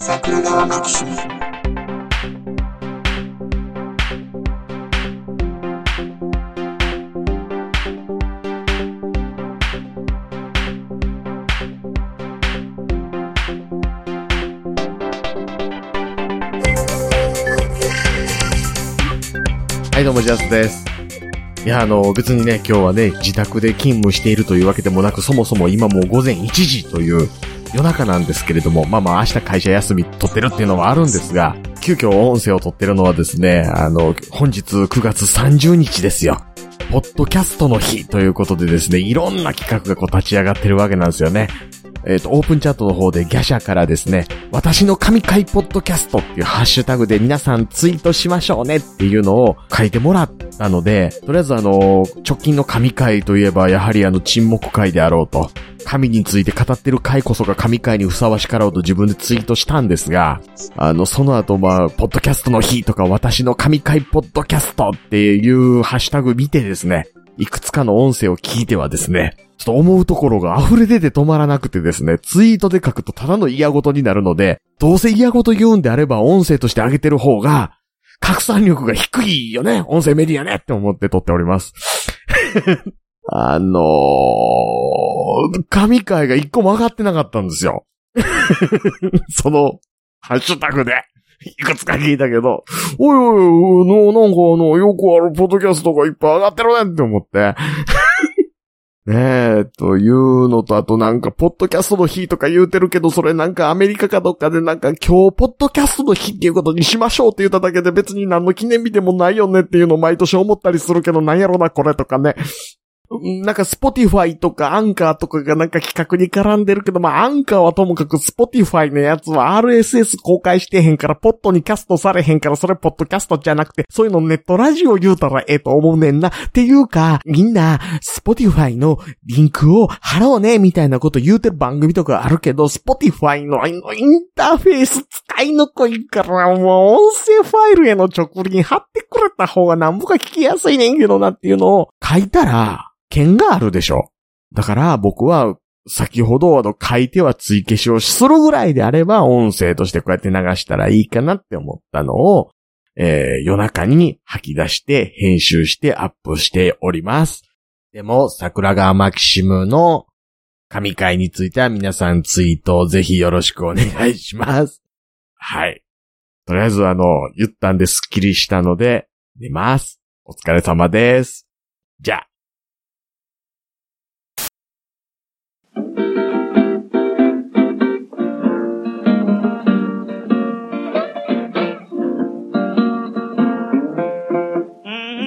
桜川マキシムはい、どうも、ジャスです。いや、あの、別にね、今日はね、自宅で勤務しているというわけでもなく、そもそも今もう午前1時という夜中なんですけれども、まあまあ明日会社休み取ってるっていうのはあるんですが、急遽音声を取ってるのはですね、あの、本日9月30日ですよ。ポッドキャストの日ということでですね、いろんな企画がこう立ち上がってるわけなんですよね。えっ、と、オープンチャットの方でギャシャからですね、私の神回ポッドキャストっていうハッシュタグで皆さんツイートしましょうねっていうのを書いてもらったので、とりあえずあの、直近の神回といえばやはりあの沈黙回であろうと、神について語ってる回こそが神回にふさわしかろうと自分でツイートしたんですが、あの、その後まあ、ポッドキャストの日とか私の神回ポッドキャストっていうハッシュタグ見てですね、いくつかの音声を聞いてはですね、ちょっと思うところが溢れ出て止まらなくてですね、ツイートで書くとただの嫌事になるので、どうせ嫌事言うんであれば音声として上げてる方が、拡散力が低いよね音声メディアねって思って撮っております。あのー、神回が一個も上がってなかったんですよ。その、ハッシュタグで。いくつか聞いたけど、おいおいおい、の、なんかあの、よくあるポッドキャストがいっぱい上がってるねって思って。ねえ、というのと、あとなんか、ポッドキャストの日とか言うてるけど、それなんかアメリカかどっかでなんか、今日、ポッドキャストの日っていうことにしましょうって言っただけで別に何の記念日でもないよねっていうのを毎年思ったりするけど、なんやろな、これとかね。なんか、スポティファイとかアンカーとかがなんか企画に絡んでるけど、まあ、アンカーはともかくスポティファイのやつは RSS 公開してへんから、ポッドにキャストされへんから、それポッドキャストじゃなくて、そういうのネットラジオ言うたらええと思うねんな。っていうか、みんな、スポティファイのリンクを貼ろうね、みたいなこと言うてる番組とかあるけど、スポティファイのインターフェース使いにくいから、もう音声ファイルへの直リン貼ってくれた方がなんぼか聞きやすいねんけどなっていうのを書いたら、剣があるでしょ。だから僕は、先ほどの書いては追消しをするぐらいであれば、音声としてこうやって流したらいいかなって思ったのを、えー夜中に吐き出して、編集してアップしております。でも、桜川マキシムの神回については皆さんツイートをぜひよろしくお願いします。はい。とりあえずあの、言ったんでスッキリしたので、寝ます。お疲れ様です。じゃあ。